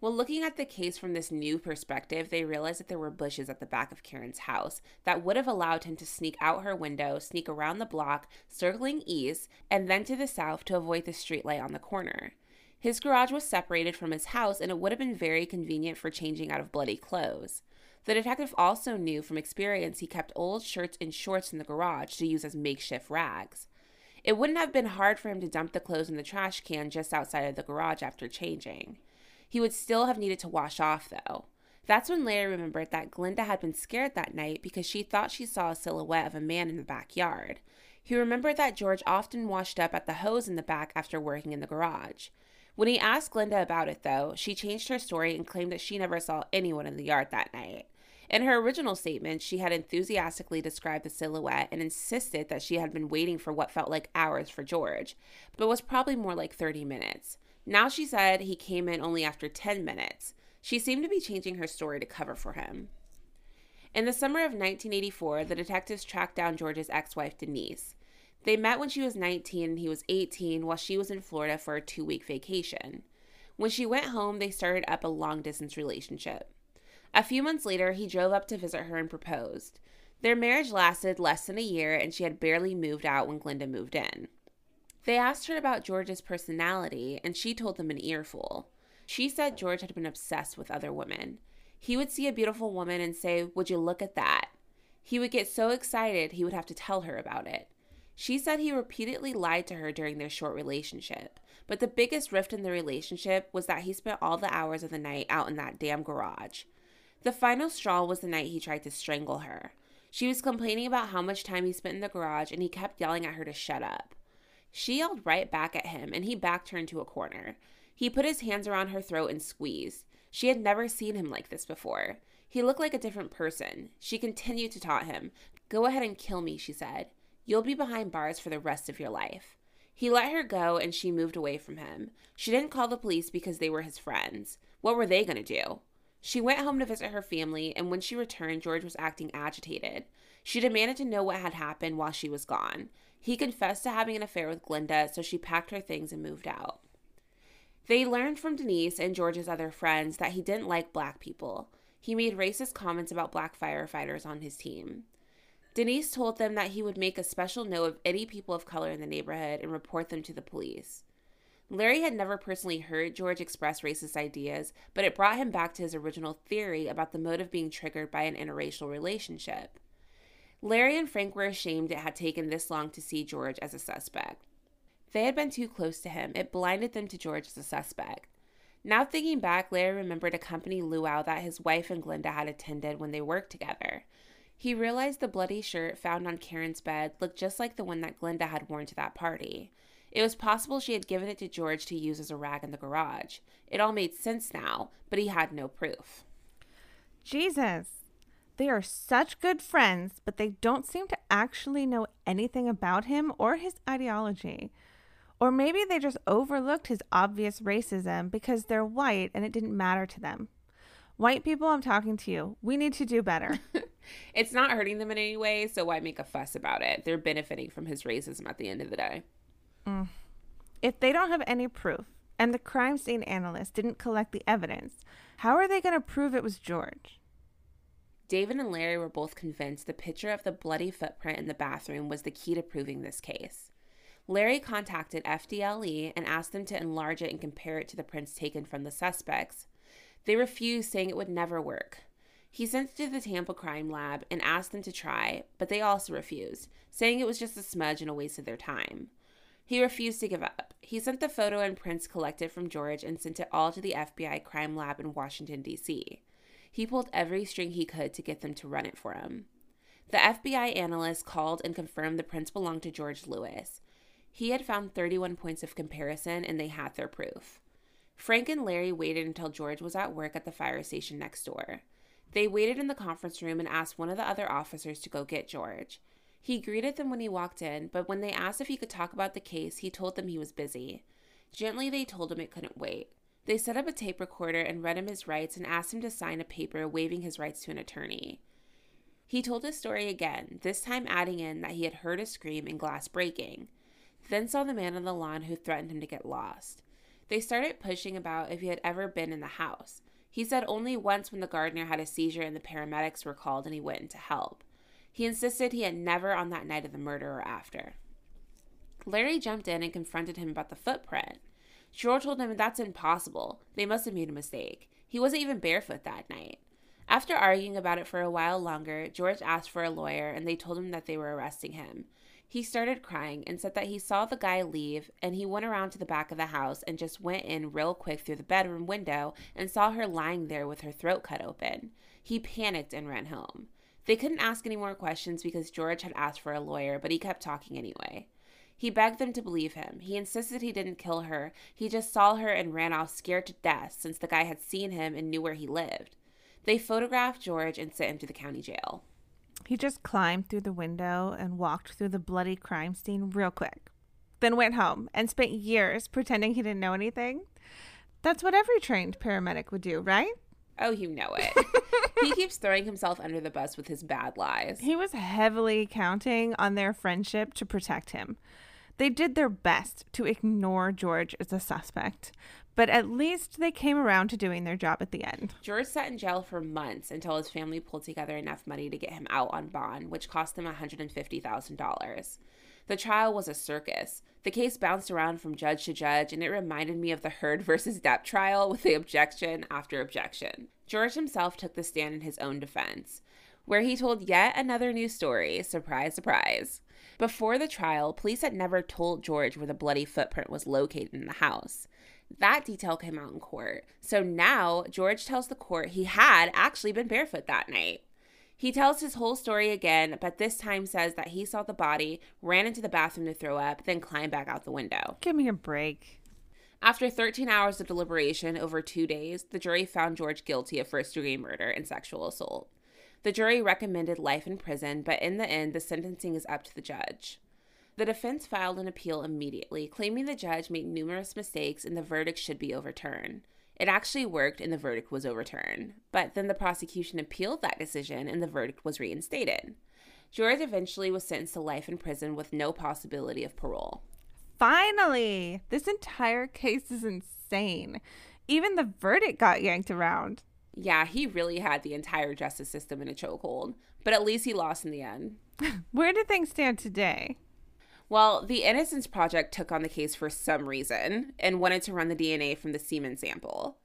Well, looking at the case from this new perspective, they realized that there were bushes at the back of Karen's house that would have allowed him to sneak out her window, sneak around the block, circling east, and then to the south to avoid the streetlight on the corner. His garage was separated from his house, and it would have been very convenient for changing out of bloody clothes. The detective also knew from experience he kept old shirts and shorts in the garage to use as makeshift rags. It wouldn't have been hard for him to dump the clothes in the trash can just outside of the garage after changing. He would still have needed to wash off, though. That's when Larry remembered that Glinda had been scared that night because she thought she saw a silhouette of a man in the backyard. He remembered that George often washed up at the hose in the back after working in the garage. When he asked Glinda about it, though, she changed her story and claimed that she never saw anyone in the yard that night. In her original statement, she had enthusiastically described the silhouette and insisted that she had been waiting for what felt like hours for George, but was probably more like 30 minutes. Now she said he came in only after 10 minutes. She seemed to be changing her story to cover for him. In the summer of 1984, the detectives tracked down George's ex wife, Denise. They met when she was 19 and he was 18 while she was in Florida for a two week vacation. When she went home, they started up a long distance relationship. A few months later, he drove up to visit her and proposed. Their marriage lasted less than a year, and she had barely moved out when Glinda moved in. They asked her about George's personality, and she told them an earful. She said George had been obsessed with other women. He would see a beautiful woman and say, Would you look at that? He would get so excited he would have to tell her about it. She said he repeatedly lied to her during their short relationship, but the biggest rift in the relationship was that he spent all the hours of the night out in that damn garage. The final straw was the night he tried to strangle her. She was complaining about how much time he spent in the garage, and he kept yelling at her to shut up. She yelled right back at him, and he backed her into a corner. He put his hands around her throat and squeezed. She had never seen him like this before. He looked like a different person. She continued to taunt him. Go ahead and kill me, she said. You'll be behind bars for the rest of your life. He let her go and she moved away from him. She didn't call the police because they were his friends. What were they going to do? She went home to visit her family, and when she returned, George was acting agitated. She demanded to know what had happened while she was gone. He confessed to having an affair with Glinda, so she packed her things and moved out. They learned from Denise and George's other friends that he didn't like black people. He made racist comments about black firefighters on his team. Denise told them that he would make a special note of any people of color in the neighborhood and report them to the police. Larry had never personally heard George express racist ideas, but it brought him back to his original theory about the motive being triggered by an interracial relationship. Larry and Frank were ashamed it had taken this long to see George as a suspect. They had been too close to him, it blinded them to George as a suspect. Now thinking back, Larry remembered a company luau that his wife and Glinda had attended when they worked together. He realized the bloody shirt found on Karen's bed looked just like the one that Glinda had worn to that party. It was possible she had given it to George to use as a rag in the garage. It all made sense now, but he had no proof. Jesus. They are such good friends, but they don't seem to actually know anything about him or his ideology. Or maybe they just overlooked his obvious racism because they're white and it didn't matter to them. White people, I'm talking to you. We need to do better. [LAUGHS] it's not hurting them in any way, so why make a fuss about it? They're benefiting from his racism at the end of the day. Mm. If they don't have any proof and the crime scene analyst didn't collect the evidence, how are they going to prove it was George? David and Larry were both convinced the picture of the bloody footprint in the bathroom was the key to proving this case. Larry contacted FDLE and asked them to enlarge it and compare it to the prints taken from the suspects. They refused, saying it would never work. He sent it to the Tampa Crime Lab and asked them to try, but they also refused, saying it was just a smudge and a waste of their time. He refused to give up. He sent the photo and prints collected from George and sent it all to the FBI crime lab in Washington, D.C. He pulled every string he could to get them to run it for him. The FBI analyst called and confirmed the prints belonged to George Lewis. He had found 31 points of comparison and they had their proof. Frank and Larry waited until George was at work at the fire station next door. They waited in the conference room and asked one of the other officers to go get George. He greeted them when he walked in, but when they asked if he could talk about the case, he told them he was busy. Gently, they told him it couldn't wait. They set up a tape recorder and read him his rights and asked him to sign a paper waiving his rights to an attorney. He told his story again, this time adding in that he had heard a scream and glass breaking then saw the man on the lawn who threatened him to get lost. They started pushing about if he had ever been in the house. He said only once when the gardener had a seizure and the paramedics were called and he went in to help. He insisted he had never on that night of the murder or after. Larry jumped in and confronted him about the footprint. George told him that's impossible. They must have made a mistake. He wasn't even barefoot that night. After arguing about it for a while longer, George asked for a lawyer and they told him that they were arresting him. He started crying and said that he saw the guy leave and he went around to the back of the house and just went in real quick through the bedroom window and saw her lying there with her throat cut open. He panicked and ran home. They couldn't ask any more questions because George had asked for a lawyer, but he kept talking anyway. He begged them to believe him. He insisted he didn't kill her. He just saw her and ran off scared to death since the guy had seen him and knew where he lived. They photographed George and sent him to the county jail. He just climbed through the window and walked through the bloody crime scene real quick, then went home and spent years pretending he didn't know anything. That's what every trained paramedic would do, right? Oh, you know it. [LAUGHS] he keeps throwing himself under the bus with his bad lies. He was heavily counting on their friendship to protect him. They did their best to ignore George as a suspect, but at least they came around to doing their job at the end. George sat in jail for months until his family pulled together enough money to get him out on bond, which cost them $150,000. The trial was a circus. The case bounced around from judge to judge, and it reminded me of the Heard versus Depp trial with the objection after objection. George himself took the stand in his own defense, where he told yet another new story. Surprise, surprise. Before the trial, police had never told George where the bloody footprint was located in the house. That detail came out in court. So now George tells the court he had actually been barefoot that night. He tells his whole story again, but this time says that he saw the body, ran into the bathroom to throw up, then climbed back out the window. Give me a break. After 13 hours of deliberation over two days, the jury found George guilty of first degree murder and sexual assault. The jury recommended life in prison, but in the end, the sentencing is up to the judge. The defense filed an appeal immediately, claiming the judge made numerous mistakes and the verdict should be overturned. It actually worked and the verdict was overturned. But then the prosecution appealed that decision and the verdict was reinstated. George eventually was sentenced to life in prison with no possibility of parole. Finally! This entire case is insane. Even the verdict got yanked around. Yeah, he really had the entire justice system in a chokehold, but at least he lost in the end. [LAUGHS] Where do things stand today? Well, the Innocence Project took on the case for some reason and wanted to run the DNA from the semen sample.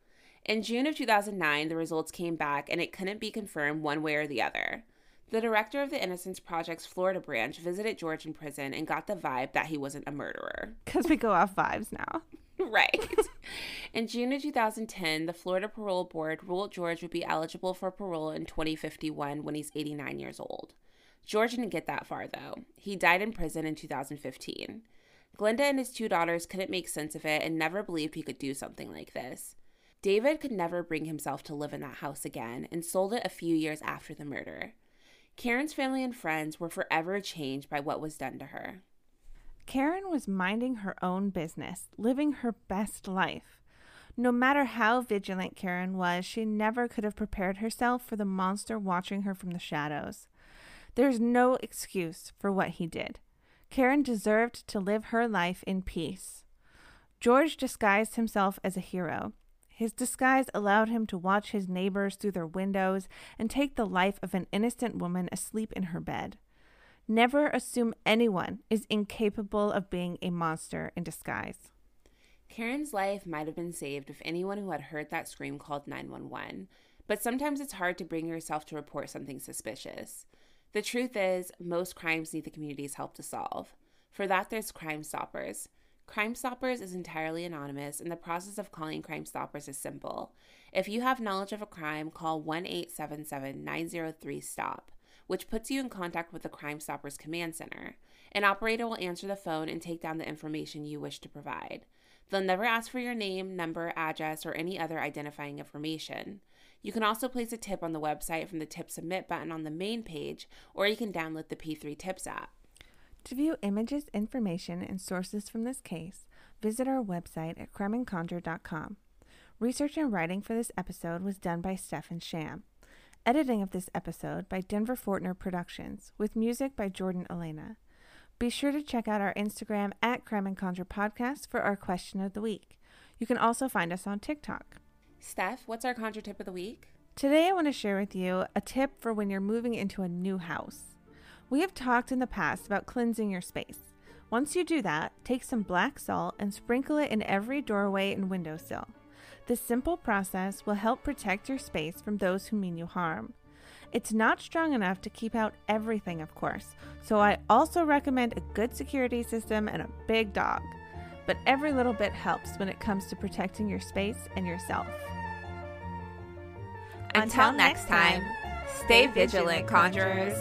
In June of 2009, the results came back and it couldn't be confirmed one way or the other. The director of the Innocence Project's Florida branch visited George in prison and got the vibe that he wasn't a murderer. Because we go off vibes now. [LAUGHS] right. in June of 2010, the Florida Parole Board ruled George would be eligible for parole in 2051 when he's 89 years old. George didn't get that far, though. He died in prison in 2015. Glinda and his two daughters couldn't make sense of it and never believed he could do something like this. David could never bring himself to live in that house again and sold it a few years after the murder. Karen's family and friends were forever changed by what was done to her. Karen was minding her own business, living her best life. No matter how vigilant Karen was, she never could have prepared herself for the monster watching her from the shadows. There's no excuse for what he did. Karen deserved to live her life in peace. George disguised himself as a hero. His disguise allowed him to watch his neighbors through their windows and take the life of an innocent woman asleep in her bed. Never assume anyone is incapable of being a monster in disguise. Karen's life might have been saved if anyone who had heard that scream called 911, but sometimes it's hard to bring yourself to report something suspicious. The truth is, most crimes need the community's help to solve. For that, there's Crime Stoppers. Crime Stoppers is entirely anonymous, and the process of calling Crime Stoppers is simple. If you have knowledge of a crime, call 1 877 903 STOP, which puts you in contact with the Crime Stoppers Command Center. An operator will answer the phone and take down the information you wish to provide. They'll never ask for your name, number, address, or any other identifying information. You can also place a tip on the website from the Tip Submit button on the main page, or you can download the P3 Tips app. To view images, information, and sources from this case, visit our website at crimeandconjure.com. Research and writing for this episode was done by Stefan Sham. Editing of this episode by Denver Fortner Productions, with music by Jordan Elena. Be sure to check out our Instagram at Crime and Conjure Podcast for our question of the week. You can also find us on TikTok. Steph, what's our conjure tip of the week? Today, I want to share with you a tip for when you're moving into a new house. We have talked in the past about cleansing your space. Once you do that, take some black salt and sprinkle it in every doorway and windowsill. This simple process will help protect your space from those who mean you harm. It's not strong enough to keep out everything, of course, so I also recommend a good security system and a big dog. But every little bit helps when it comes to protecting your space and yourself. Until next time, stay vigilant, conjurers.